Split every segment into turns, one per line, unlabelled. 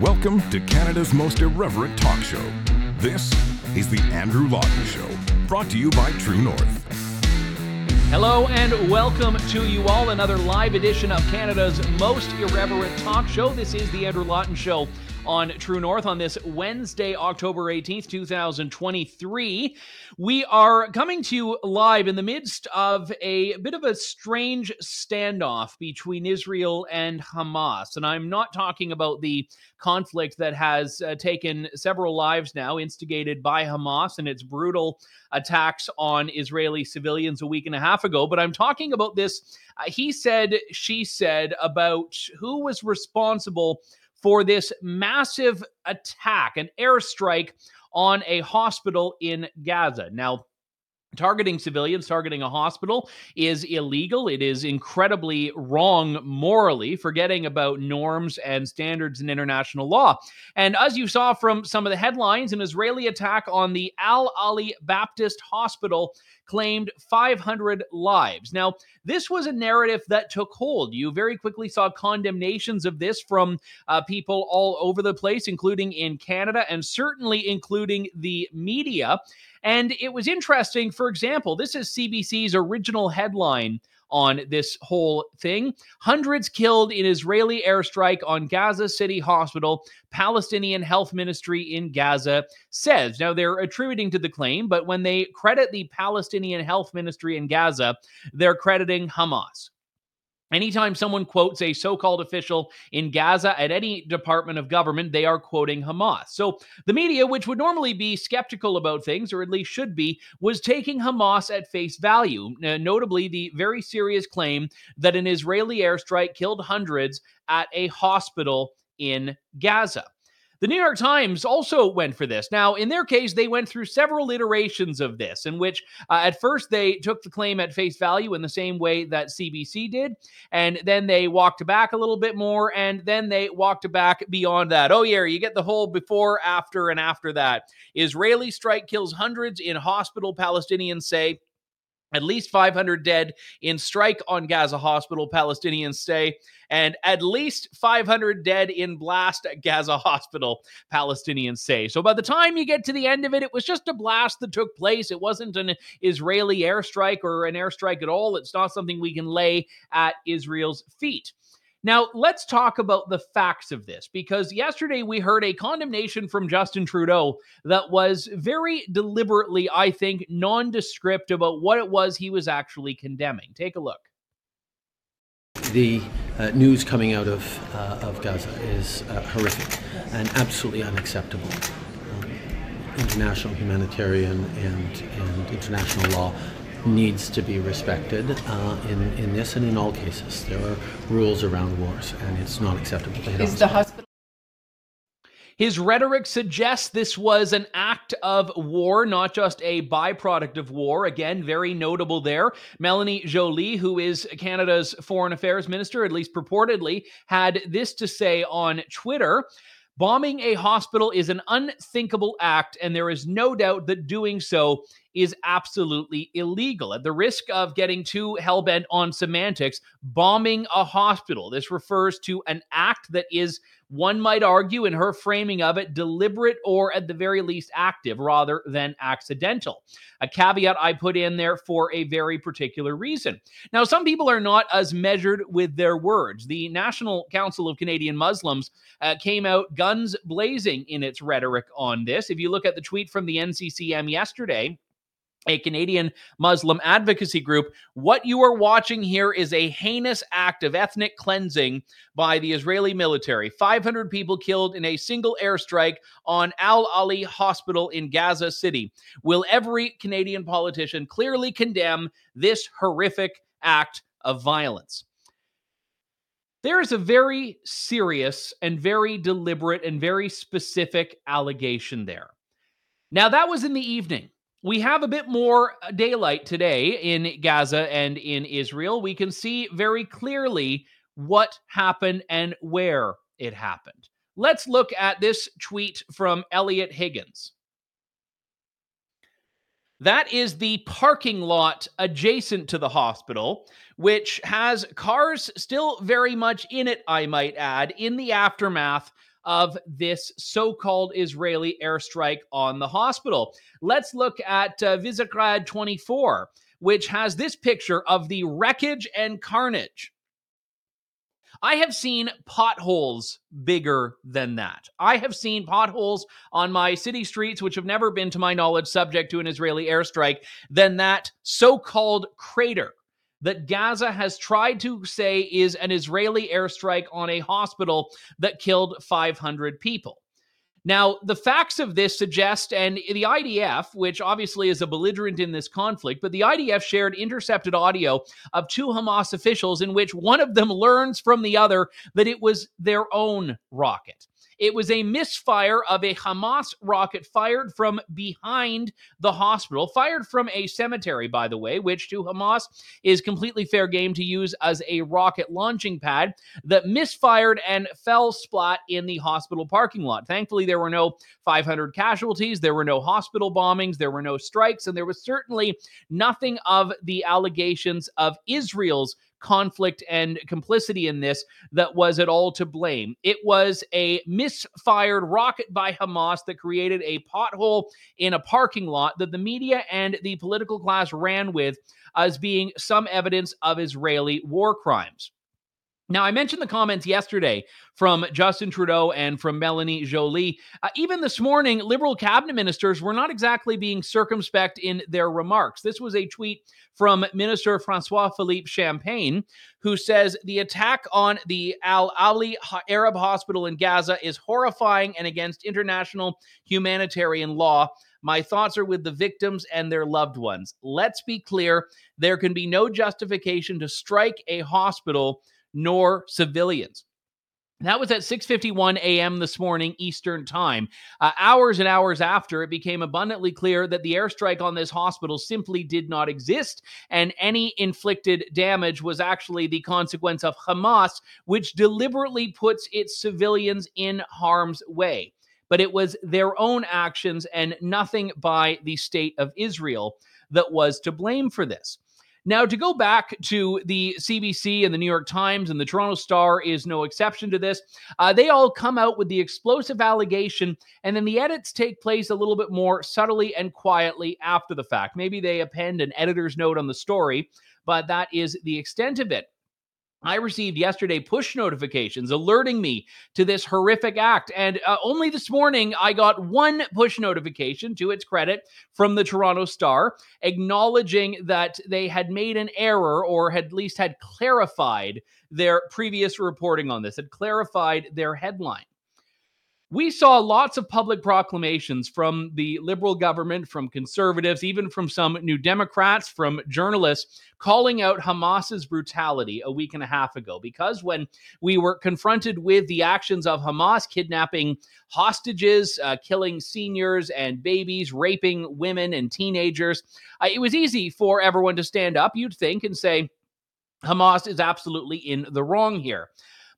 Welcome to Canada's most irreverent talk show. This is The Andrew Lawton Show, brought to you by True North.
Hello and welcome to you all. Another live edition of Canada's most irreverent talk show. This is The Andrew Lawton Show on True North on this Wednesday, October 18th, 2023. We are coming to you live in the midst of a bit of a strange standoff between Israel and Hamas. And I'm not talking about the conflict that has uh, taken several lives now, instigated by Hamas and its brutal attacks on Israeli civilians a week and a half ago, but I'm talking about this. Uh, he said, she said about who was responsible for this massive attack, an airstrike on a hospital in Gaza. Now, Targeting civilians, targeting a hospital is illegal. It is incredibly wrong morally, forgetting about norms and standards in international law. And as you saw from some of the headlines, an Israeli attack on the Al Ahli Baptist Hospital claimed 500 lives. Now, this was a narrative that took hold. You very quickly saw condemnations of this from uh, people all over the place, including in Canada and certainly including the media. And it was interesting. For example, this is CBC's original headline on this whole thing. Hundreds killed in Israeli airstrike on Gaza City Hospital, Palestinian Health Ministry in Gaza says. Now, they're attributing to the claim, but when they credit the Palestinian Health Ministry in Gaza, they're crediting Hamas. Anytime someone quotes a so called official in Gaza at any department of government, they are quoting Hamas. So the media, which would normally be skeptical about things, or at least should be, was taking Hamas at face value. Notably, the very serious claim that an Israeli airstrike killed hundreds at a hospital in Gaza. The New York Times also went for this. Now, in their case, they went through several iterations of this, in which uh, at first they took the claim at face value in the same way that CBC did, and then they walked back a little bit more, and then they walked back beyond that. Oh, yeah, you get the whole before, after, and after that. Israeli strike kills hundreds in hospital, Palestinians say. At least 500 dead in strike on Gaza hospital, Palestinians say, and at least 500 dead in blast at Gaza hospital, Palestinians say. So by the time you get to the end of it, it was just a blast that took place. It wasn't an Israeli airstrike or an airstrike at all. It's not something we can lay at Israel's feet. Now, let's talk about the facts of this because yesterday we heard a condemnation from Justin Trudeau that was very deliberately, I think, nondescript about what it was he was actually condemning. Take a look.
The uh, news coming out of, uh, of Gaza is uh, horrific and absolutely unacceptable. Um, international humanitarian and, and international law needs to be respected uh, in, in this and in all cases. There are rules around wars, and it's not acceptable to hit
Is the hospital?
His rhetoric suggests this was an act of war, not just a byproduct of war. Again, very notable there. Melanie Joly, who is Canada's foreign affairs minister, at least purportedly, had this to say on Twitter. Bombing a hospital is an unthinkable act, and there is no doubt that doing so is absolutely illegal. At the risk of getting too hellbent on semantics, bombing a hospital. This refers to an act that is, one might argue, in her framing of it, deliberate or at the very least active rather than accidental. A caveat I put in there for a very particular reason. Now, some people are not as measured with their words. The National Council of Canadian Muslims uh, came out guns blazing in its rhetoric on this. If you look at the tweet from the NCCM yesterday, a Canadian Muslim advocacy group. What you are watching here is a heinous act of ethnic cleansing by the Israeli military. 500 people killed in a single airstrike on Al Ahli Hospital in Gaza City. Will every Canadian politician clearly condemn this horrific act of violence? There is a very serious and very deliberate and very specific allegation there. Now, that was in the evening we have a bit more uh, daylight today in Gaza and in Israel. We can see very clearly what happened and where it happened. Let's look at this tweet from Eliot Higgins. That is the parking lot adjacent to the hospital, which has cars still very much in it, I might add, in the aftermath of this so called Israeli airstrike on the hospital. Let's look at uh, Visegrad 24, which has this picture of the wreckage and carnage. I have seen potholes bigger than that. I have seen potholes on my city streets, which have never been, to my knowledge, subject to an Israeli airstrike, than that so called crater that Gaza has tried to say is an Israeli airstrike on a hospital that killed 500 people. Now, the facts of this suggest, and the IDF, which obviously is a belligerent in this conflict, but the IDF shared intercepted audio of two Hamas officials in which one of them learns from the other that it was their own rocket. It was a misfire of a Hamas rocket fired from behind the hospital, fired from a cemetery, by the way, which to Hamas is completely fair game to use as a rocket launching pad that misfired and fell splat in the hospital parking lot. Thankfully, there were no 500 casualties, there were no hospital bombings, there were no strikes, and there was certainly nothing of the allegations of Israel's conflict and complicity in this that was at all to blame. It was a misfired rocket by Hamas that created a pothole in a parking lot that the media and the political class ran with as being some evidence of Israeli war crimes. Now, I mentioned the comments yesterday from Justin Trudeau and from Melanie Joly. Uh, even this morning, Liberal cabinet ministers were not exactly being circumspect in their remarks. This was a tweet from Minister François-Philippe Champagne, who says the attack on the Al Ahli Arab Hospital in Gaza is horrifying and against international humanitarian law. My thoughts are with the victims and their loved ones. Let's be clear there can be no justification to strike a hospital nor civilians. That was at 6:51 a.m. this morning Eastern Time. Uh, hours and hours after, it became abundantly clear that the airstrike on this hospital simply did not exist, and any inflicted damage was actually the consequence of Hamas, which deliberately puts its civilians in harm's way. But it was their own actions and nothing by the state of Israel that was to blame for this. Now, to go back to the CBC and the New York Times and the Toronto Star is no exception to this. Uh, they all come out with the explosive allegation, and then the edits take place a little bit more subtly and quietly after the fact. Maybe they append an editor's note on the story, but that is the extent of it. I received yesterday push notifications alerting me to this horrific act. And uh, only this morning, I got one push notification, to its credit, from the Toronto Star, acknowledging that they had made an error or at least had clarified their previous reporting on this, had clarified their headline. We saw lots of public proclamations from the liberal government, from conservatives, even from some new Democrats, from journalists calling out Hamas's brutality a week and a half ago. Because when we were confronted with the actions of Hamas kidnapping hostages, uh, killing seniors and babies, raping women and teenagers, uh, it was easy for everyone to stand up, you'd think, and say, Hamas is absolutely in the wrong here.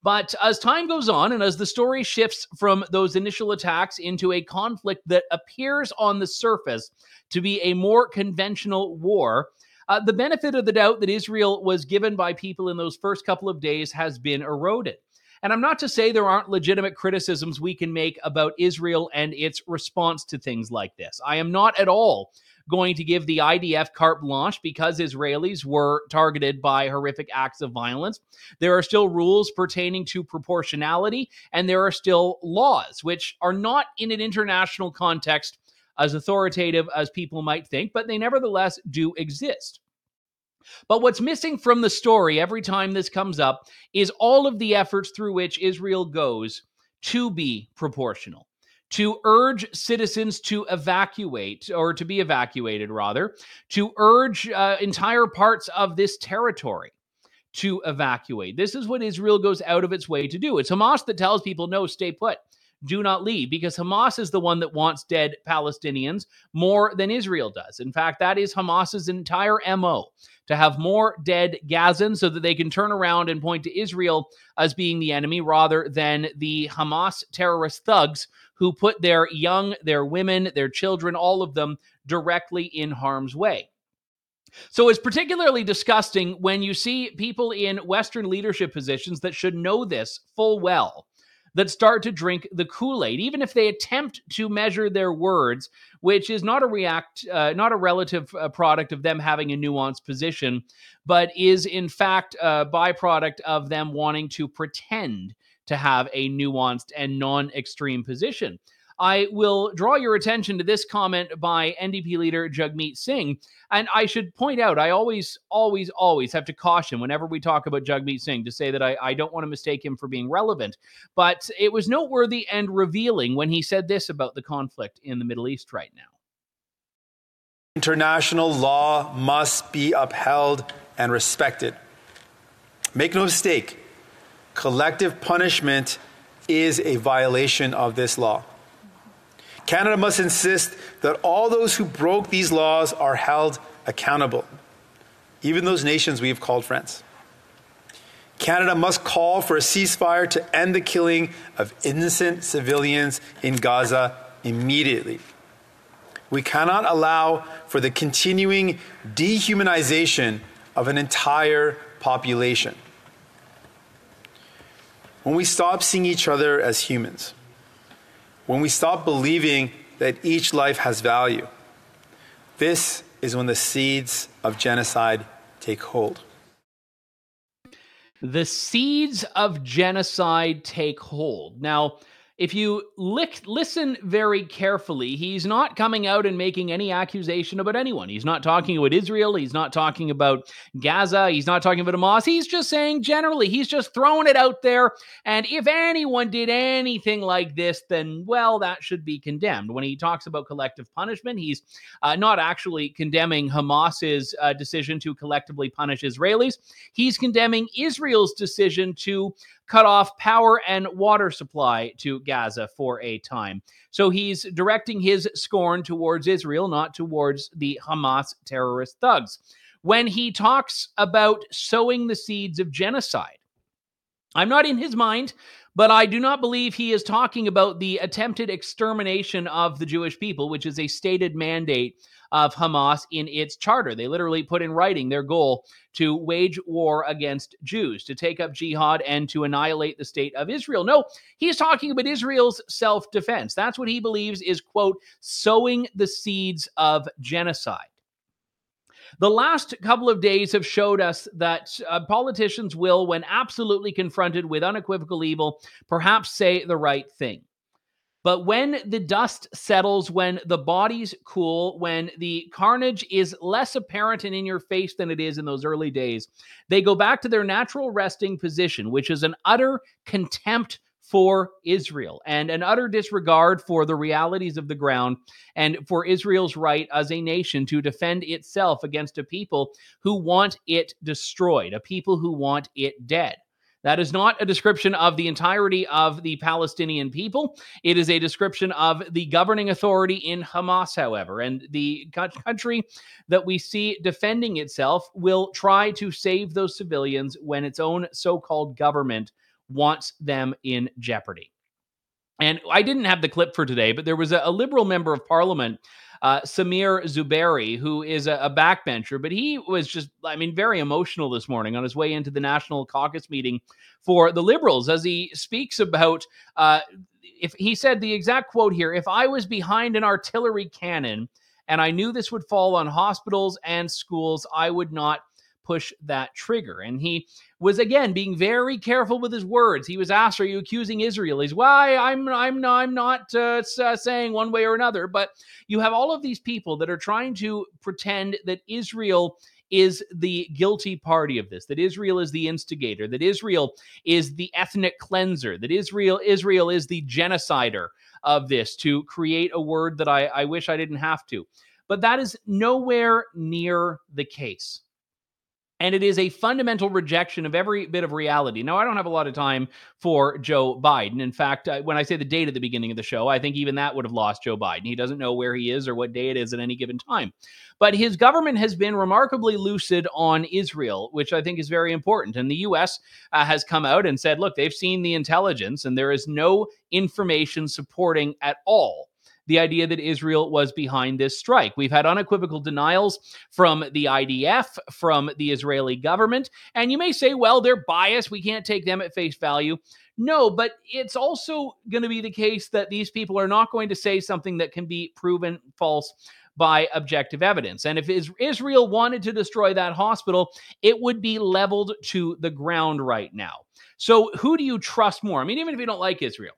But as time goes on and as the story shifts from those initial attacks into a conflict that appears on the surface to be a more conventional war, uh, the benefit of the doubt that Israel was given by people in those first couple of days has been eroded. And I'm not to say there aren't legitimate criticisms we can make about Israel and its response to things like this. I am not at all going to give the IDF carte blanche because Israelis were targeted by horrific acts of violence. There are still rules pertaining to proportionality, and there are still laws, which are not in an international context as authoritative as people might think, but they nevertheless do exist. But what's missing from the story every time this comes up is all of the efforts through which Israel goes to be proportional to urge citizens to evacuate or to be evacuated, rather, to urge uh, entire parts of this territory to evacuate. This is what Israel goes out of its way to do. It's Hamas that tells people, no, stay put. Do not leave because Hamas is the one that wants dead Palestinians more than Israel does. In fact, that is Hamas's entire MO to have more dead Gazans so that they can turn around and point to Israel as being the enemy rather than the Hamas terrorist thugs who put their young, their women, their children, all of them directly in harm's way. So it's particularly disgusting when you see people in Western leadership positions that should know this full well that start to drink the Kool-Aid, even if they attempt to measure their words, which is not a react, uh, not a relative uh, product of them having a nuanced position, but is in fact a byproduct of them wanting to pretend to have a nuanced and non-extreme position. I will draw your attention to this comment by NDP leader Jagmeet Singh. And I should point out, I always, always, always have to caution whenever we talk about Jagmeet Singh to say that I, I don't want to mistake him for being relevant. But it was noteworthy and revealing when he said this about the conflict in the Middle East right now.
International law must be upheld and respected. Make no mistake, collective punishment is a violation of this law. Canada must insist that all those who broke these laws are held accountable, even those nations we have called friends. Canada must call for a ceasefire to end the killing of innocent civilians in Gaza immediately. We cannot allow for the continuing dehumanization of an entire population. When we stop seeing each other as humans, when we stop believing that each life has value, this is when the seeds of genocide take hold.
The seeds of genocide take hold. Now, if you lick, listen very carefully, he's not coming out and making any accusation about anyone. He's not talking about Israel. He's not talking about Gaza. He's not talking about Hamas. He's just saying generally, he's just throwing it out there. And if anyone did anything like this, then, well, that should be condemned. When he talks about collective punishment, he's uh, not actually condemning Hamas's uh, decision to collectively punish Israelis. He's condemning Israel's decision to cut off power and water supply to Gaza for a time. So he's directing his scorn towards Israel, not towards the Hamas terrorist thugs. When he talks about sowing the seeds of genocide, I'm not in his mind, but I do not believe he is talking about the attempted extermination of the Jewish people, which is a stated mandate of Hamas in its charter. They literally put in writing their goal to wage war against Jews, to take up jihad, and to annihilate the state of Israel. No, he's talking about Israel's self defense. That's what he believes is, quote, sowing the seeds of genocide. The last couple of days have showed us that uh, politicians will, when absolutely confronted with unequivocal evil, perhaps say the right thing. But when the dust settles, when the bodies cool, when the carnage is less apparent and in your face than it is in those early days, they go back to their natural resting position, which is an utter contempt for Israel and an utter disregard for the realities of the ground and for Israel's right as a nation to defend itself against a people who want it destroyed, a people who want it dead. That is not a description of the entirety of the Palestinian people. It is a description of the governing authority in Hamas, however. And the country that we see defending itself will try to save those civilians when its own so called government wants them in jeopardy. And I didn't have the clip for today, but there was a, a liberal member of parliament uh, Sameer Zuberi, who is a, a, backbencher, but he was just, I mean, very emotional this morning on his way into the national caucus meeting for the Liberals as he speaks about. Uh, if he said the exact quote here, if I was behind an artillery cannon and I knew this would fall on hospitals and schools, I would not push that trigger. And he was again being very careful with his words. He was asked, "Are you accusing Israel?" He's, "Why? I'm I'm not, I'm not uh, uh, saying one way or another." But you have all of these people that are trying to pretend that Israel is the guilty party of this that Israel is the instigator that Israel is the ethnic cleanser that Israel Israel is the genocider of this to create a word that I, I wish I didn't have to but that is nowhere near the case and it is a fundamental rejection of every bit of reality. Now, I don't have a lot of time for Joe Biden. In fact, when I say the date at the beginning of the show, I think even that would have lost Joe Biden. He doesn't know where he is or what day it is at any given time. But his government has been remarkably lucid on Israel, which I think is very important. And the U.S. Uh, has come out and said, look, they've seen the intelligence, and there is no information supporting at all the idea that Israel was behind this strike. We've had unequivocal denials from the IDF, from the Israeli government. And you may say, well, they're biased. We can't take them at face value. No, but it's also going to be the case that these people are not going to say something that can be proven false by objective evidence. And if Israel wanted to destroy that hospital, it would be leveled to the ground right now. So, who do you trust more? I mean, even if you don't like Israel,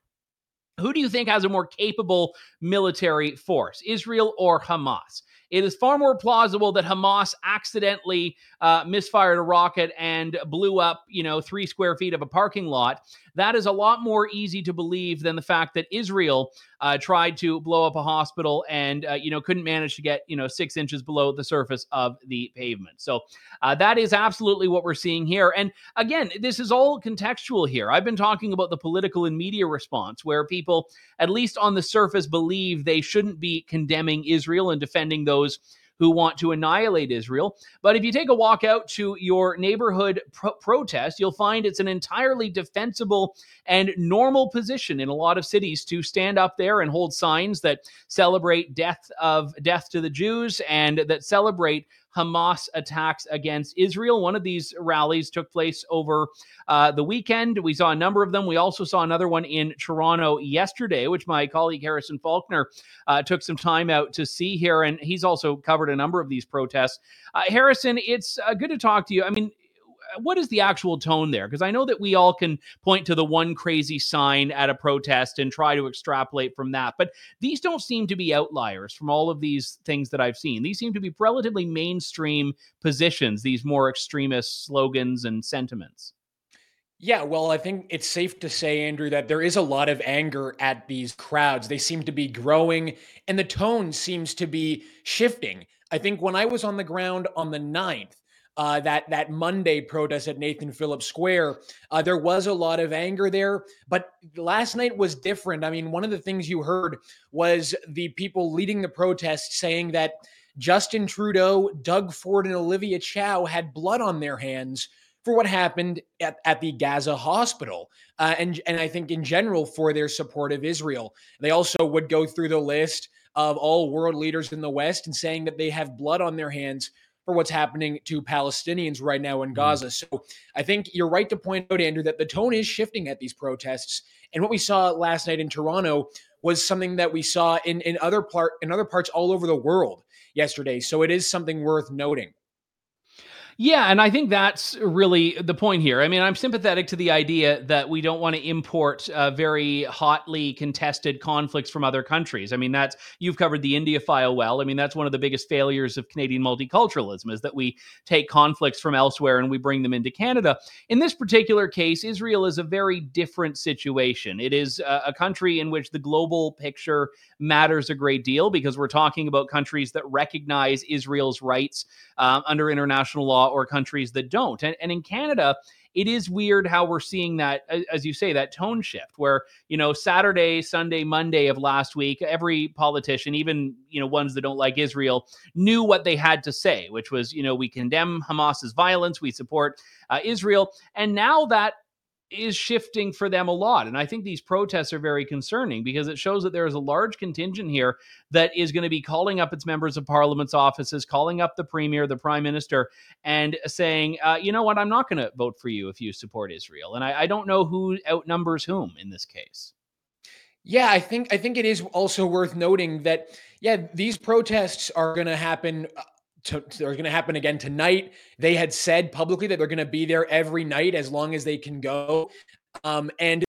who do you think has a more capable military force, Israel or Hamas? It is far more plausible that Hamas accidentally uh, misfired a rocket and blew up, you know, three square feet of a parking lot. That is a lot more easy to believe than the fact that Israel uh, tried to blow up a hospital and uh, you know couldn't manage to get you know six inches below the surface of the pavement. So uh, that is absolutely what we're seeing here. And again, this is all contextual here. I've been talking about the political and media response, where people, at least on the surface, believe they shouldn't be condemning Israel and defending those who want to annihilate Israel. But if you take a walk out to your neighborhood pro- protest, you'll find it's an entirely defensible and normal position in a lot of cities to stand up there and hold signs that celebrate death of death to the Jews and that celebrate Hamas attacks against Israel. One of these rallies took place over uh, the weekend. We saw a number of them. We also saw another one in Toronto yesterday, which my colleague Harrison Faulkner uh, took some time out to see here. And he's also covered a number of these protests. Uh, Harrison, it's uh, good to talk to you. I mean, what is the actual tone there? Because I know that we all can point to the one crazy sign at a protest and try to extrapolate from that. But these don't seem to be outliers from all of these things that I've seen. These seem to be relatively mainstream positions, these more extremist slogans and sentiments.
Yeah, well, I think it's safe to say, Andrew, that there is a lot of anger at these crowds. They seem to be growing, and the tone seems to be shifting. I think when I was on the ground on the 9th, uh, that that Monday protest at Nathan Phillips Square. Uh, there was a lot of anger there, but last night was different. I mean, one of the things you heard was the people leading the protest saying that Justin Trudeau, Doug Ford, and Olivia Chow had blood on their hands for what happened at, at the Gaza hospital. Uh, and, and I think in general for their support of Israel. They also would go through the list of all world leaders in the West and saying that they have blood on their hands for what's happening to Palestinians right now in mm-hmm. Gaza. So I think you're right to point out, Andrew, that the tone is shifting at these protests. And what we saw last night in Toronto was something that we saw in, in other part in other parts all over the world yesterday. So it is something worth noting.
Yeah, and I think that's really the point here. I mean, I'm sympathetic to the idea that we don't want to import uh, very hotly contested conflicts from other countries. I mean, that's you've covered the India file well. I mean, that's one of the biggest failures of Canadian multiculturalism is that we take conflicts from elsewhere and we bring them into Canada. In this particular case, Israel is a very different situation. It is a, a country in which the global picture matters a great deal because we're talking about countries that recognize Israel's rights uh, under international law or countries that don't. And, and in Canada, it is weird how we're seeing that, as you say, that tone shift where, you know, Saturday, Sunday, Monday of last week, every politician, even, you know, ones that don't like Israel, knew what they had to say, which was, you know, we condemn Hamas's violence, we support uh, Israel. And now that is shifting for them a lot. And I think these protests are very concerning because it shows that there is a large contingent here that is going to be calling up its members of parliament's offices, calling up the premier, the prime minister, and saying, uh, you know what, I'm not going to vote for you if you support Israel. And I, I don't know who outnumbers whom in this case.
Yeah, I think I think it is also worth noting that yeah, these protests are going to happen uh, to, they're going to happen again tonight. They had said publicly that they're going to be there every night as long as they can go. Um, and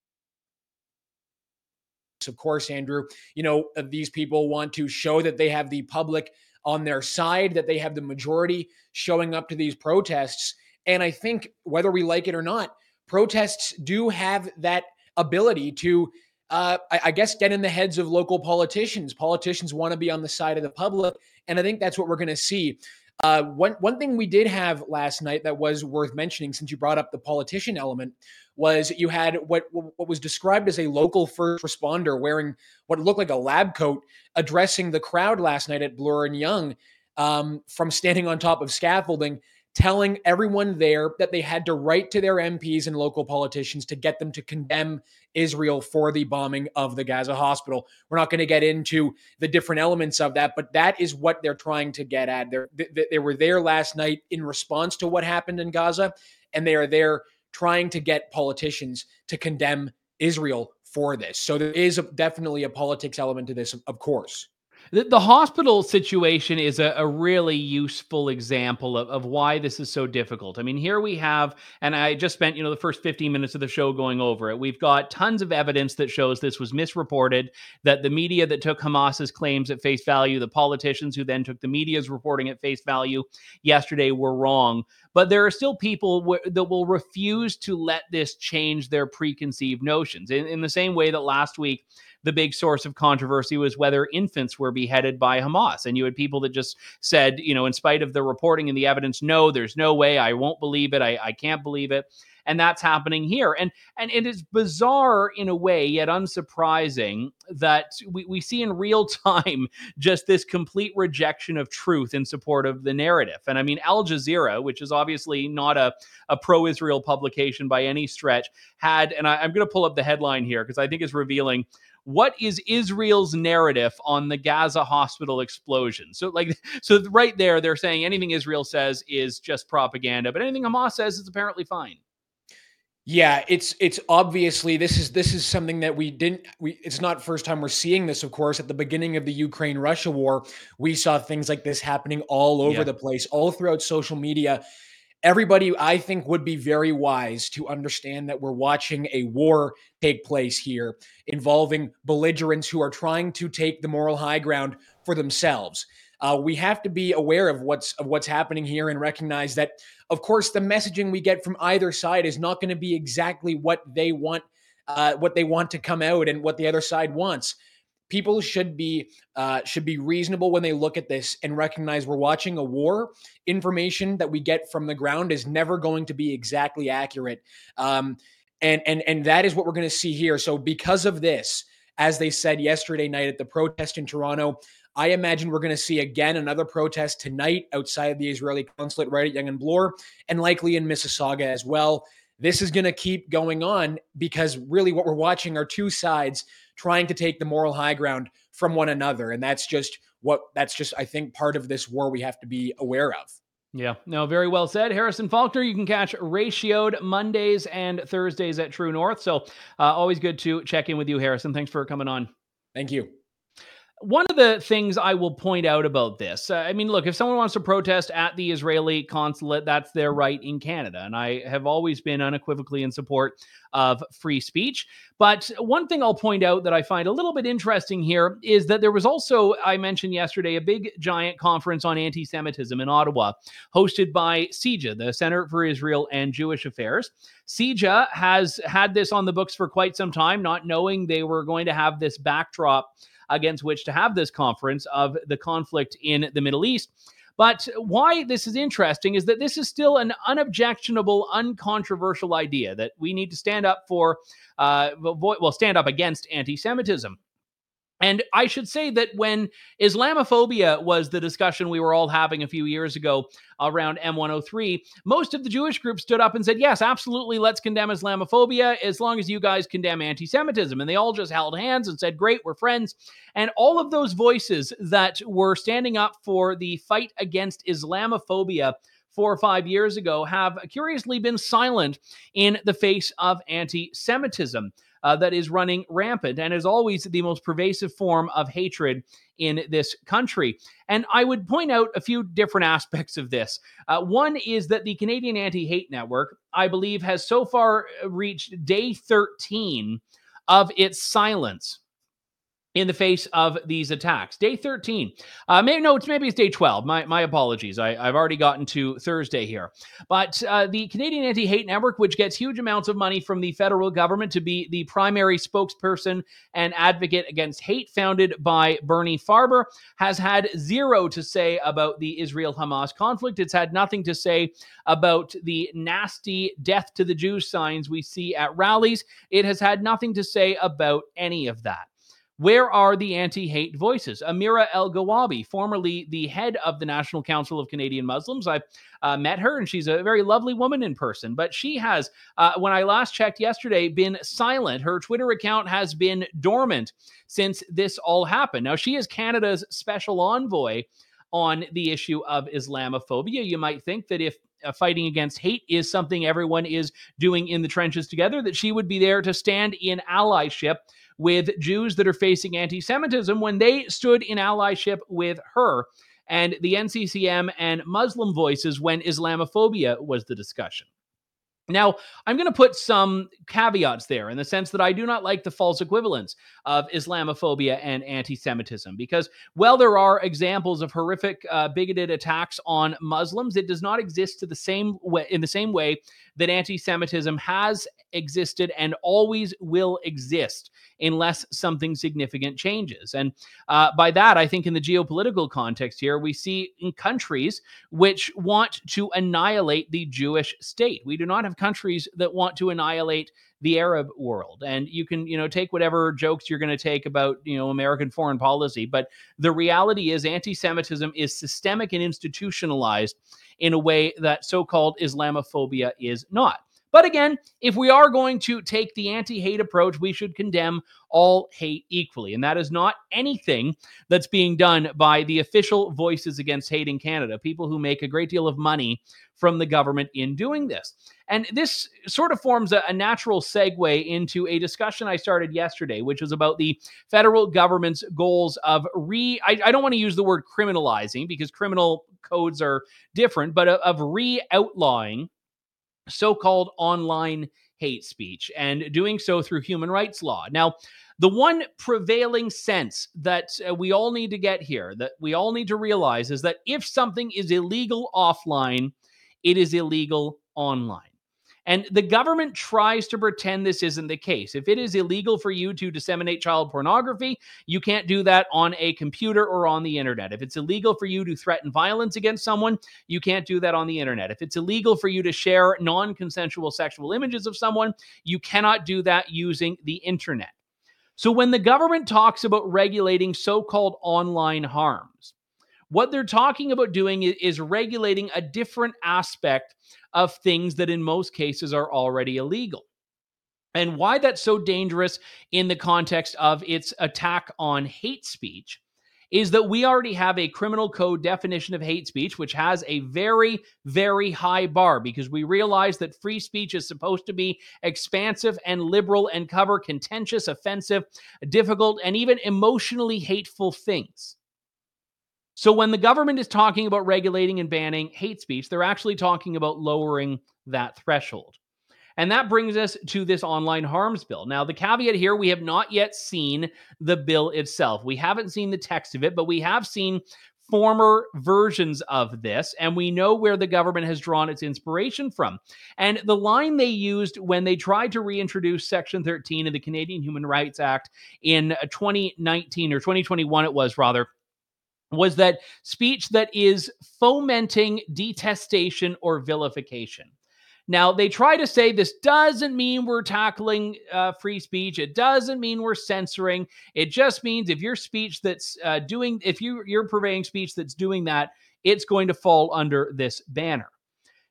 of course, Andrew, you know, uh, these people want to show that they have the public on their side, that they have the majority showing up to these protests. And I think whether we like it or not, protests do have that ability to uh, I, I, guess, get in the heads of local politicians. Politicians want to be on the side of the public, and I think that's what we're going to see. Uh, one one thing we did have last night that was worth mentioning, since you brought up the politician element, was you had what what was described as a local first responder wearing what looked like a lab coat, addressing the crowd last night at Bloor and Yonge um, from standing on top of scaffolding telling everyone there that they had to write to their MPs and local politicians to get them to condemn Israel for the bombing of the Gaza hospital. We're not going to get into the different elements of that, but that is what they're trying to get at. They, they were there last night in response to what happened in Gaza, and they are there trying to get politicians to condemn Israel for this. So there is a, definitely a politics element to this, of course.
The, the hospital situation is a, a really useful example of, of why this is so difficult. I mean, here we have, and I just spent, you know, the first 15 minutes of the show going over it. We've got tons of evidence that shows this was misreported, that the media that took Hamas's claims at face value, the politicians who then took the media's reporting at face value yesterday were wrong. But there are still people w- that will refuse to let this change their preconceived notions. In, in the same way that last week, the big source of controversy was whether infants were beheaded by Hamas. And you had people that just said, you know, in spite of the reporting and the evidence, no, there's no way. I won't believe it. I, I can't believe it and that's happening here. And and it is bizarre in a way, yet unsurprising that we, we see in real time just this complete rejection of truth in support of the narrative. And I mean, Al Jazeera, which is obviously not a, a pro-Israel publication by any stretch, had, and I, I'm going to pull up the headline here because I think it's revealing what is Israel's narrative on the Gaza hospital explosion? So, like, so right there, they're saying anything Israel says is just propaganda, but anything Hamas says is apparently fine.
Yeah, it's it's obviously this is this is something that we didn't we it's not first time we're seeing this of course at the beginning of the Ukraine Russia war we saw things like this happening all over yeah. the place all throughout social media everybody I think would be very wise to understand that we're watching a war take place here involving belligerents who are trying to take the moral high ground for themselves. Uh, we have to be aware of what's of what's happening here and recognize that, of course, the messaging we get from either side is not going to be exactly what they want, uh, what they want to come out and what the other side wants people should be uh, should be reasonable when they look at this and recognize we're watching a war. Information that we get from the ground is never going to be exactly accurate, um, and and and that is what we're going to see here. So because of this, as they said yesterday night at the protest in Toronto. I imagine we're going to see again another protest tonight outside the Israeli consulate right at Yonge and Bloor, and likely in Mississauga as well. This is going to keep going on because really what we're watching are two sides trying to take the moral high ground from one another. And that's just what that's just, I think, part of this war we have to be aware of.
Yeah, no, very well said. Harrison Faulkner, you can catch Ratio'd Mondays and Thursdays at True North. So uh, always good to check in with you, Harrison. Thanks for coming on.
Thank you
one of the things I will point out about this, uh, I mean, look, if someone wants to protest at the Israeli consulate, that's their right in Canada. And I have always been unequivocally in support of free speech. But one thing I'll point out that I find a little bit interesting here is that there was also, I mentioned yesterday, a big giant conference on anti Semitism in Ottawa, hosted by CIJA, the Center for Israel and Jewish Affairs. CIJA has had this on the books for quite some time, not knowing they were going to have this backdrop against which to have this conference of the conflict in the Middle East. But why this is interesting is that this is still an unobjectionable, uncontroversial idea that we need to stand up for, uh, well, stand up against anti Semitism. And I should say that when Islamophobia was the discussion we were all having a few years ago around M103, most of the Jewish groups stood up and said, Yes, absolutely, let's condemn Islamophobia as long as you guys condemn anti Semitism. And they all just held hands and said, Great, we're friends. And all of those voices that were standing up for the fight against Islamophobia four or five years ago have curiously been silent in the face of anti Semitism uh, that is running rampant and is always the most pervasive form of hatred in this country. And I would point out a few different aspects of this. Uh, one is that the Canadian Anti Hate Network, I believe, has so far reached day 13 of its silence in the face of these attacks. Day 13. Uh, maybe, no, it's maybe it's day 12. My, my apologies. I, have already gotten to Thursday here. But uh, the Canadian Anti Hate Network, which gets huge amounts of money from the federal government to be the primary spokesperson and advocate against hate, founded by Bernie Farber, has had zero to say about the Israel Hamas conflict. It's had nothing to say about the nasty death to the Jews signs we see at rallies. It has had nothing to say about any of that. Where are the anti hate voices? Amira Elghawaby, formerly the head of the National Council of Canadian Muslims. I've uh, met her and she's a very lovely woman in person, but she has, uh, when I last checked yesterday, been silent. Her Twitter account has been dormant since this all happened. Now, she is Canada's special envoy on the issue of Islamophobia. You might think that if uh, fighting against hate is something everyone is doing in the trenches together, that she would be there to stand in allyship with Jews that are facing anti Semitism when they stood in allyship with her and the NCCM and Muslim voices when Islamophobia was the discussion. Now, I'm going to put some caveats there in the sense that I do not like the false equivalence of Islamophobia and anti Semitism because, while there are examples of horrific uh, bigoted attacks on Muslims, it does not exist to the same way, in the same way that anti Semitism has existed and always will exist unless something significant changes. And uh, by that, I think in the geopolitical context here, we see countries which want to annihilate the Jewish state. We do not have countries that want to annihilate the Arab world. And you can, you know, take whatever jokes you're going to take about, you know, American foreign policy, but the reality is anti-Semitism is systemic and institutionalized in a way that so-called Islamophobia is not. But again, if we are going to take the anti hate approach, we should condemn all hate equally. And that is not anything that's being done by the official voices against hate in Canada, people who make a great deal of money from the government in doing this. And this sort of forms a, a, natural segue into a discussion I started yesterday, which was about the federal government's goals of re, I, I don't want to use the word criminalizing because criminal codes are different, but of, of re outlawing so called online hate speech and doing so through human rights law. Now, the one prevailing sense that uh, we all need to get here, that we all need to realize, is that if something is illegal offline, it is illegal online. And the government tries to pretend this isn't the case. If it is illegal for you to disseminate child pornography, you can't do that on a computer or on the internet. If it's illegal for you to threaten violence against someone, you can't do that on the internet. If it's illegal for you to share non consensual sexual images of someone, you cannot do that using the internet. So when the government talks about regulating so called online harms, what they're talking about doing is regulating a different aspect of things that in most cases are already illegal. And why that's so dangerous in the context of its attack on hate speech is that we already have a criminal code definition of hate speech, which has a very, very high bar because we realize that free speech is supposed to be expansive and liberal and cover contentious, offensive, difficult, and even emotionally hateful things. So when the government is talking about regulating and banning hate speech, they're actually talking about lowering that threshold. And that brings us to this online harms bill. Now, the caveat here we have not yet seen the bill itself. We haven't seen the text of it, but we have seen former versions of this, and we know where the government has drawn its inspiration from. And the line they used when they tried to reintroduce Section 13 of the Canadian Human Rights Act in uh, 2019 or 2021, it was rather was that speech that is fomenting detestation or vilification. Now, they try to say this doesn't mean we're tackling uh, free speech. It doesn't mean we're censoring. It just means if your speech that's uh, doing, if you, you're purveying speech that's doing that, it's going to fall under this banner.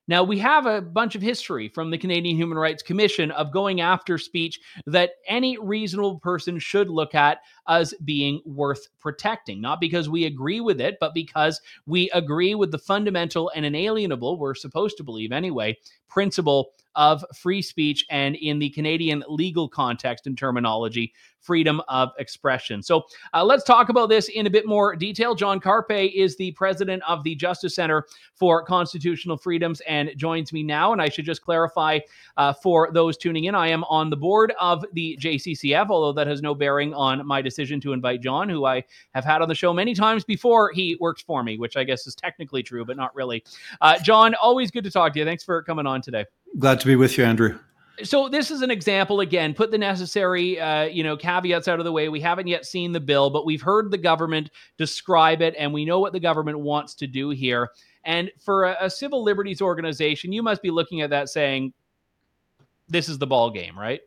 Now, we have a bunch of history from the Canadian Human Rights Commission of going after speech that any reasonable person should look at as being worth protecting. Not because we agree with it, but because we agree with the fundamental and inalienable, we're supposed to believe anyway, principle of free speech and in the Canadian legal context and terminology, freedom of expression. So uh, let's talk about this in a bit more detail. John Carpay is the president of the Justice Center for Constitutional Freedoms and joins me now. And I should just clarify uh, for those tuning in, I am on the board of the JCCF, although that has no bearing on my decision to invite John, who I have had on the show many times before he works for me, which I guess is technically true, but not really. Uh, John, always good to talk to you. Thanks for coming on today.
Glad to be with you, Andrew.
So this is an example again. Put the necessary, uh, you know, caveats out of the way. We haven't yet seen the bill, but we've heard the government describe it, and we know what the government wants to do here. And for a, a civil liberties organization, you must be looking at that saying, "This is the ball game, right?"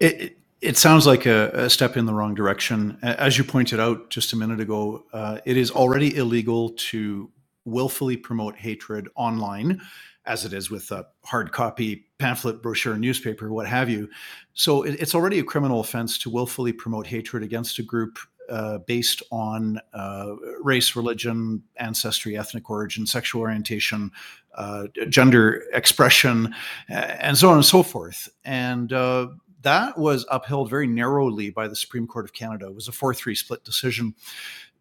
It, it, sounds like a, a, step in the wrong direction. As you pointed out just a minute ago, uh, it is already illegal to willfully promote hatred online as it is with a hard copy pamphlet, brochure, newspaper, what have you. So it, it's already a criminal offense to willfully promote hatred against a group uh, based on uh, race, religion, ancestry, ethnic origin, sexual orientation, uh, gender expression, and so on and so forth. And uh, that was upheld very narrowly by the Supreme Court of Canada. It was a 4 3 split decision.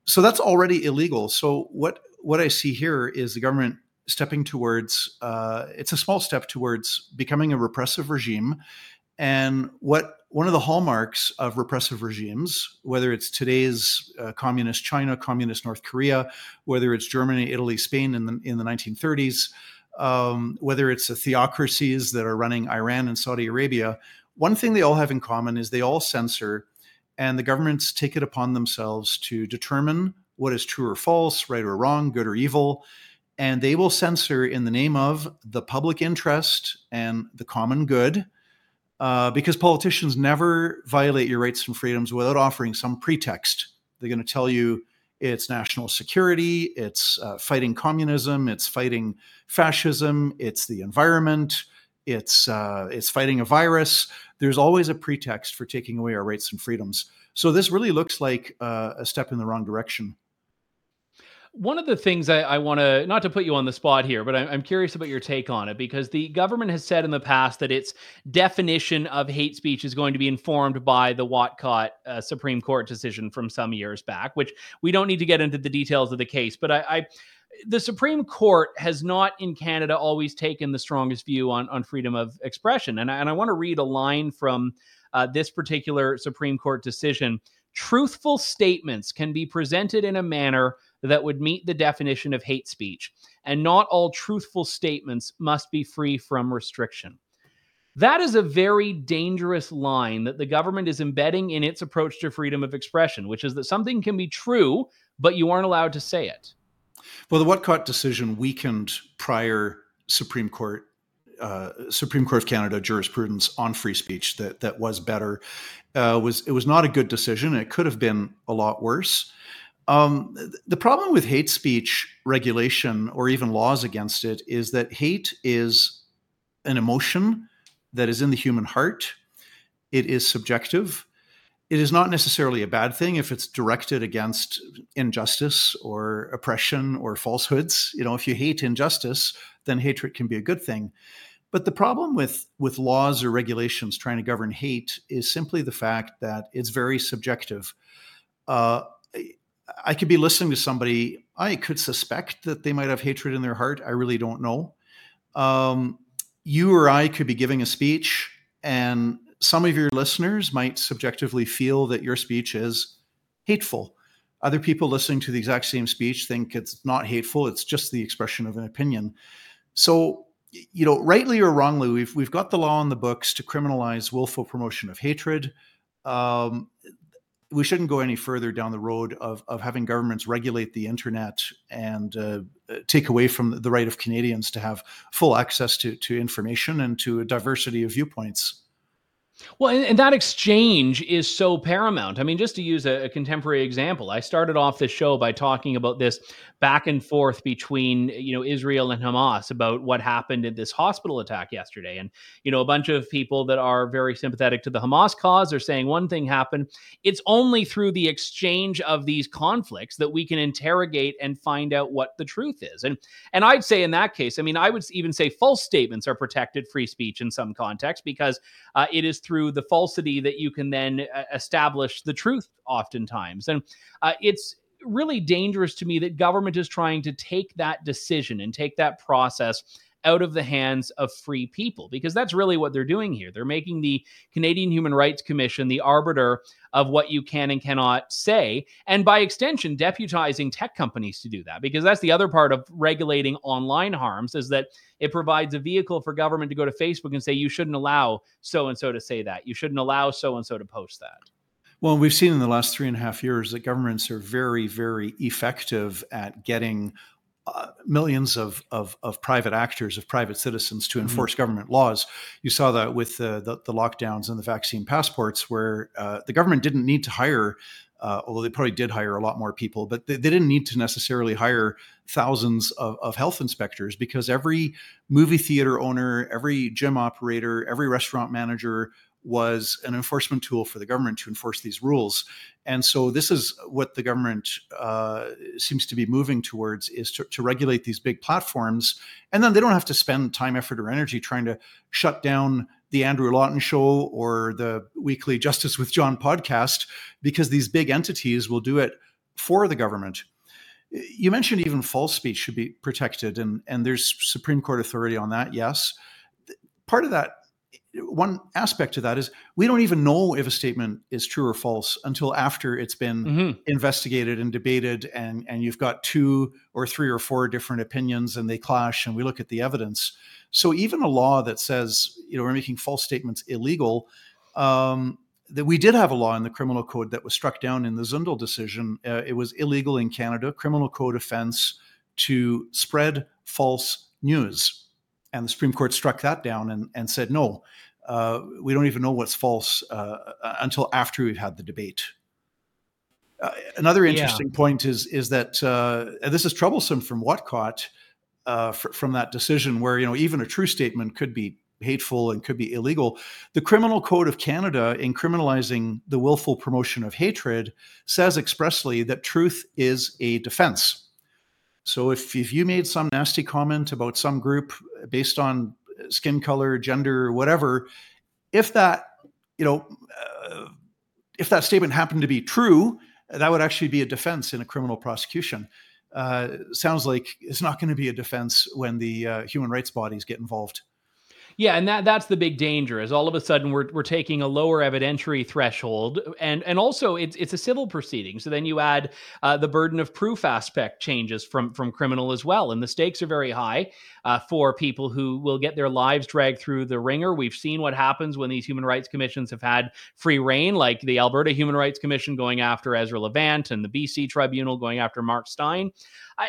So that's already illegal. So what, what I see here is the government stepping towards uh, it's a small step towards becoming a repressive regime. And what one of the hallmarks of repressive regimes, whether it's today's uh, communist China, communist North Korea, whether it's Germany, Italy, Spain in the in the 1930s, um, whether it's the theocracies that are running Iran and Saudi Arabia, one thing they all have in common is they all censor, and the governments take it upon themselves to determine what is true or false, right or wrong, good or evil, and they will censor in the name of the public interest and the common good uh, because politicians never violate your rights and freedoms without offering some pretext. They're going to tell you it's national security, it's uh, fighting communism, it's fighting fascism, it's the environment, it's uh, it's fighting a virus. There's always a pretext for taking away our rights and freedoms. So this really looks like uh, a step in the wrong direction.
One of the things I, I want to, not to put you on the spot here, but I'm, I'm, curious about your take on it because the government has said in the past that its definition of hate speech is going to be informed by the Whatcott uh, Supreme Court decision from some years back, which we don't need to get into the details of the case. But I, I the Supreme Court has not in Canada always taken the strongest view on, on freedom of expression. And I, and I want to read a line from uh, this particular Supreme Court decision. Truthful statements can be presented in a manner that would meet the definition of hate speech, and not all truthful statements must be free from restriction. That is a very dangerous line that the government is embedding in its approach to freedom of expression, which is that something can be true, but you aren't allowed to say it.
Well, the Whatcott decision weakened prior Supreme Court uh, Supreme Court of Canada jurisprudence on free speech that that was better. Uh, was it was not a good decision. It could have been a lot worse. Um, the problem with hate speech regulation or even laws against it is that hate is an emotion that is in the human heart. It is subjective. It is not necessarily a bad thing if it's directed against injustice or oppression or falsehoods. You know, if you hate injustice, then hatred can be a good thing. But the problem with with laws or regulations trying to govern hate is simply the fact that it's very subjective. Uh, I could be listening to somebody. I could suspect that they might have hatred in their heart. I really don't know. Um, you or I could be giving a speech, and some of your listeners might subjectively feel that your speech is hateful. Other people listening to the exact same speech think it's not hateful; it's just the expression of an opinion. So, you know, rightly or wrongly, we've we've got the law in the books to criminalize willful promotion of hatred. Um, we shouldn't go any further down the road of, of having governments regulate the internet and uh, take away from the right of Canadians to have full access to, to information and to a diversity of viewpoints.
Well, and, that exchange is so paramount. I mean, just to use a, a, contemporary example, I started off the show by talking about this back and forth between you know Israel and Hamas about what happened in this hospital attack yesterday, and you know a bunch of people that are very sympathetic to the Hamas cause are saying one thing happened. It's only through the exchange of these conflicts that we can interrogate and find out what the truth is. And and I'd say in that case, I mean, I would even say false statements are protected free speech in some contexts because uh, it is through the falsity that you can then uh, establish the truth oftentimes. And uh, it's really dangerous to me that government is trying to take that decision and take that process out of the hands of free people because that's really what they're doing here. They're making the Canadian Human Rights Commission the arbiter of what you can and cannot say, and by extension, deputizing tech companies to do that because that's the other part of regulating online harms is that it provides a vehicle for government to go to Facebook and say, you shouldn't allow so and so to say that. You shouldn't allow so and so to post that.
Well, we've seen in the last three and a half years that governments are very, very effective at getting uh, millions of, of, of private actors, of private citizens to mm-hmm. enforce mm-hmm. government laws. You saw that with the, the, the lockdowns and the vaccine passports, where uh, the government didn't need to hire, uh, although they probably did hire a lot more people, but they, they didn't need to necessarily hire thousands of, of health inspectors because every movie theater owner, every gym operator, every restaurant manager was an enforcement tool for the government to enforce these rules. And so this is what the government uh, seems to be moving towards is to, to, regulate these big platforms. And then they don't have to spend time, effort, or energy trying to shut down the Andrew Lawton show or the weekly Justice with John podcast because these big entities will do it for the government. You mentioned even false speech should be protected, and, and there's Supreme Court authority on that, yes. Part of that one aspect to that is we don't even know if a statement is true or false until after it's been mm-hmm. investigated and debated and and you've got two or three or four different opinions and they clash and we look at the evidence so even a law that says you know we're making false statements illegal um, that we did have a law in the criminal code that was struck down in the Zundel decision. Uh, it was illegal in Canada, criminal code offense to spread false news. And the Supreme Court struck that down and, and said, no, uh, we don't even know what's false uh, uh until after we've had the debate. Uh, another interesting yeah. point is is that uh, this is troublesome from Whatcott uh, fr- from that decision, where you know even a true statement could be hateful and could be illegal. The Criminal Code of Canada, in criminalizing the willful promotion of hatred, says expressly that truth is a defense. So if, if you made some nasty comment about some group based on skin color, gender, whatever, if that, you know, uh, if that statement happened to be true, that would actually be a defense in a criminal prosecution. Uh, sounds like it's not going to be a defense when the uh, human rights bodies get involved.
Yeah, and that that's the big danger is all of a sudden we're we're taking a lower evidentiary threshold, and and also it's it's a civil proceeding. So then you add uh, the burden of proof aspect changes from from criminal as well, and the stakes are very high uh, for people who will get their lives dragged through the ringer. We've seen what happens when these human rights commissions have had free reign, like the Alberta Human Rights Commission going after Ezra Levant and the BC Tribunal going after Mark Steyn.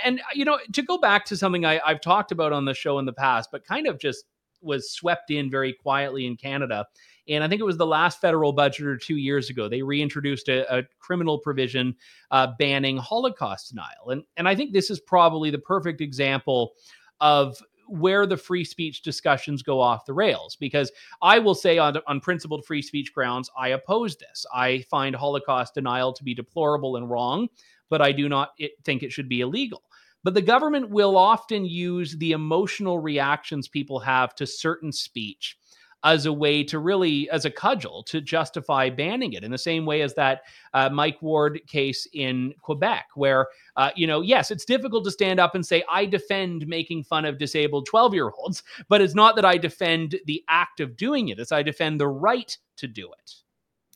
And you know, to go back to something I, I've talked about on the show in the past, but kind of just was swept in very quietly in Canada. And I think it was the last federal budget or two years ago, they reintroduced a, a criminal provision uh, banning Holocaust denial. And, and I think this is probably the perfect example of where the free speech discussions go off the rails because I will say on on principled free speech grounds I oppose this. I find Holocaust denial to be deplorable and wrong, but I do not think it should be illegal. But the government will often use the emotional reactions people have to certain speech as a way to really, as a cudgel, to justify banning it in the same way as that uh, Mike Ward case in Quebec, where, uh, you know, yes, it's difficult to stand up and say, I defend making fun of disabled 12 year olds, but it's not that I defend the act of doing it, it's I defend the right to do it.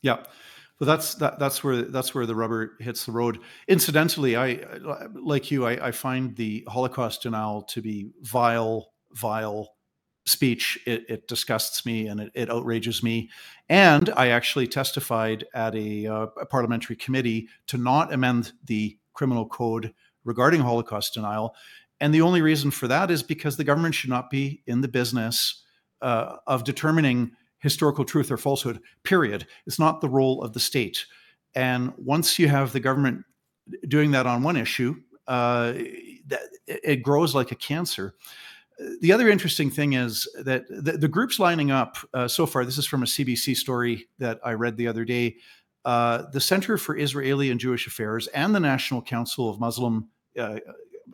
Yeah. But that's that, that's where that's where the rubber hits the road. Incidentally, I like you, I, I find the Holocaust denial to be vile, vile speech. It, it disgusts me and it, it, outrages me. And I actually testified at a, uh, a parliamentary committee to not amend the criminal code regarding Holocaust denial. And the only reason for that is because the government should not be in the business uh, of determining historical truth or falsehood, period. It's not the role of the state. And once you have the government doing that on one issue, uh, that it grows like a cancer. The other interesting thing is that the, the groups lining up uh, so far, this is from a CBC story that I read the other day. Uh, the Center for Israeli and Jewish Affairs and the National Council of Muslim uh,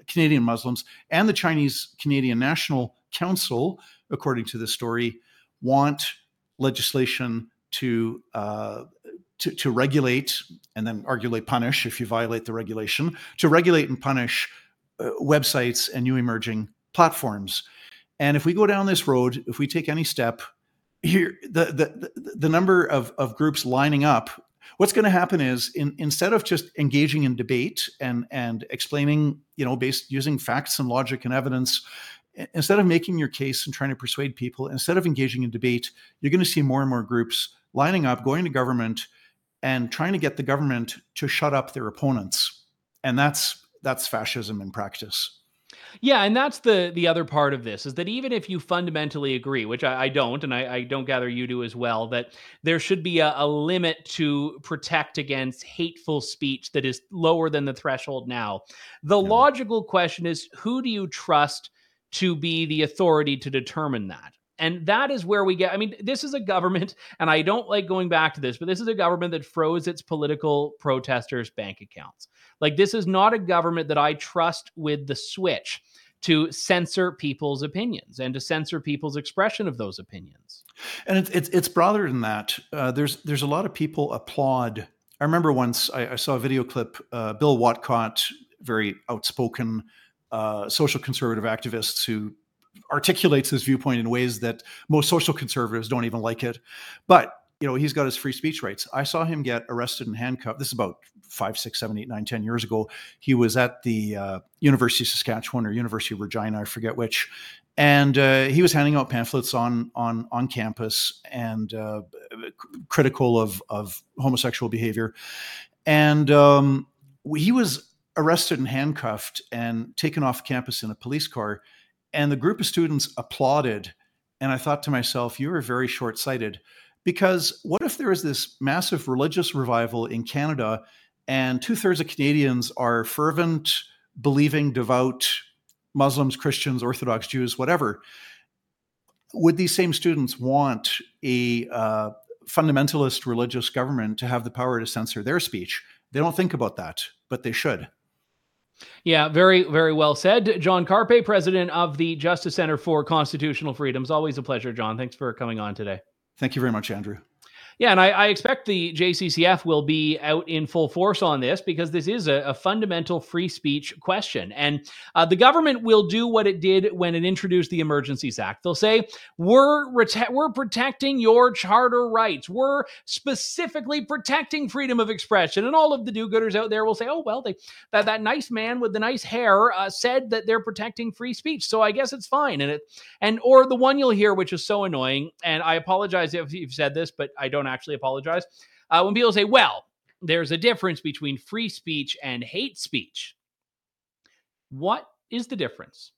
Canadian Muslims and the Chinese Canadian National Council, according to the story, want legislation to uh, to, to regulate and then arguably punish if you violate the regulation to regulate and punish uh, websites and new emerging platforms. And if we go down this road, if we take any step here, the the the number of of groups lining up, what's going to happen is in, instead of just engaging in debate and and explaining, you know, based using facts and logic and evidence instead of making your case and trying to persuade people, instead of engaging in debate, you're going to see more and more groups lining up, going to government, and trying to get the government to shut up their opponents. And that's that's fascism in practice.
Yeah, and that's the the other part of this is that even if you fundamentally agree, which I, I don't, and I, I, don't gather you do as well, that there should be a, a, limit to protect against hateful speech that is lower than the threshold now. The logical question is, who do you trust to be the authority to determine that. And that is where we get. I mean, this is a government, and I don't like going back to this, but this is a government that froze its political protesters' bank accounts. Like, this is not a government that I trust with the switch to censor people's opinions and to censor people's expression of those opinions.
And it's it's, it's broader than that. Uh, there's there's a lot of people applaud. I remember once I, I saw a video clip. Uh, Bill Whatcott, very outspoken uh, social conservative activists who articulates his viewpoint in ways that most social conservatives don't even like it. But you know, he's got his free speech rights. I saw him get arrested and handcuffed. This is about five, six, seven, eight, nine, ten years ago. He was at the uh, University of Saskatchewan or University of Regina, I forget which, and uh, he was handing out pamphlets on on on campus and uh, critical of of homosexual behavior. And um, he was arrested and handcuffed and taken off campus in a police car and the group of students applauded. And I thought to myself, you are very short sighted. Because what if there is this massive religious revival in Canada and two thirds of Canadians are fervent, believing, devout Muslims, Christians, Orthodox Jews, whatever? Would these same students want a uh, fundamentalist religious government to have the power to censor their speech? They don't think about that, but they should.
Yeah, very, very well said. John Carpay, president of the Justice Center for Constitutional Freedoms. Always a pleasure, John. Thanks for coming on today.
Thank you very much, Andrew.
Yeah, and I, I, expect the JCCF will be out in full force on this because this is a, a fundamental free speech question. And uh, the government will do what it did when it introduced the Emergencies Act. They'll say, we're, rete- we're protecting your charter rights. We're specifically protecting freedom of expression. And all of the do gooders out there will say, oh, well, they, that, that nice man with the nice hair uh, said that they're protecting free speech. So I guess it's fine. And it, and, or the one you'll hear, which is so annoying, and I apologize if you've said this, but I don't don't actually apologize. Uh, when people say, well, there's a difference between free speech and hate speech. What is the difference?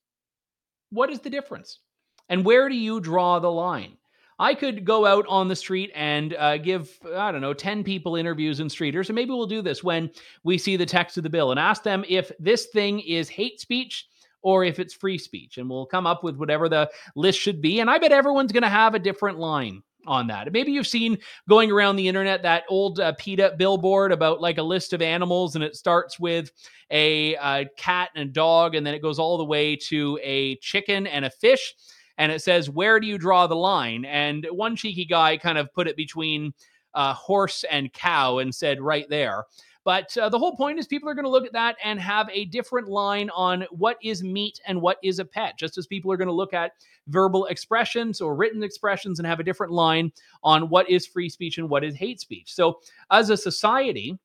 What is the difference? And where do you draw the line? I could go out on the street and uh, give, I don't know, 10 people interviews in streeters. And maybe we'll do this when we see the text of the bill and ask them if this thing is hate speech or if it's free speech. And we'll come up with whatever the list should be. And I bet everyone's going to have a different line on that. Maybe you've seen going around the internet that old uh, PETA billboard about like a list of animals, and it starts with a, a cat and a dog, and then it goes all the way to a chicken and a fish. And it says, Where do you draw the line? And one cheeky guy kind of put it between uh, horse and cow and said, Right there. But uh, the whole point is people are going to look at that and have a different line on what is meat and what is a pet, just as people are going to look at verbal expressions or written expressions and have a different line on what is free speech and what is hate speech. So, as a society,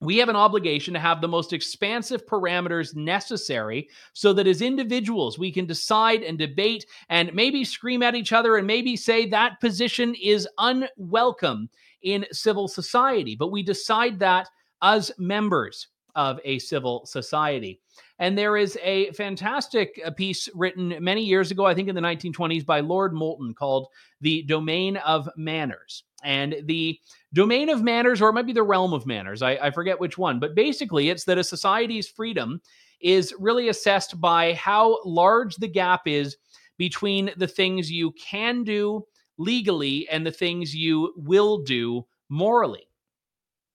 we have an obligation to have the most expansive parameters necessary so that as individuals we can decide and debate and maybe scream at each other and maybe say that position is unwelcome in civil society. But we decide that as members of a civil society. And there is a fantastic uh, piece written many years ago, I think in the 1920s, by Lord Moulton called The Domain of Manners. And the domain of manners, or it might be the realm of manners, I, I forget which one, but basically it's that a society's freedom is really assessed by how large the gap is between the things you can do legally and the things you will do morally.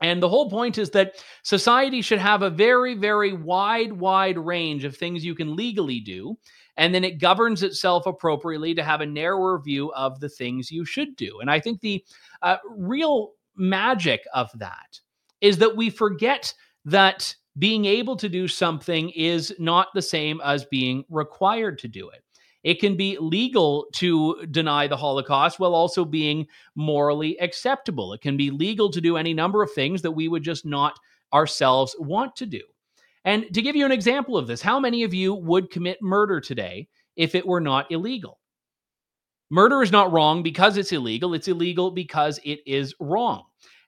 And the whole point is that society should have a very, very wide, wide range of things you can legally do. And then it governs itself appropriately to have a narrower view of the things you should do. And I think the uh, real magic of that is that we forget that being able to do something is not the same as being required to do it. It can be legal to deny the Holocaust while also being morally acceptable. It can be legal to do any number of things that we would just not ourselves want to do. And to give you an example of this, how many of you would commit murder today if it were not illegal? Murder is not wrong because it's illegal. It's illegal because it is wrong.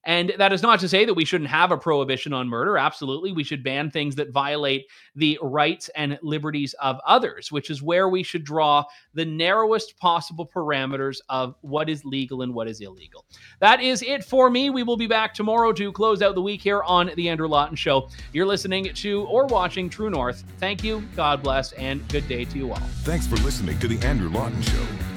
And that is not to say that we shouldn't have a prohibition on murder. Absolutely. We should ban things that violate the rights and liberties of others, which is where we should draw the narrowest possible parameters of what is legal and what is illegal. That is it for me. We will be back tomorrow to close out the week here on The Andrew Lawton Show. You're listening to or watching True North. Thank you, God bless, and good day to you all.
Thanks for listening to The Andrew Lawton Show.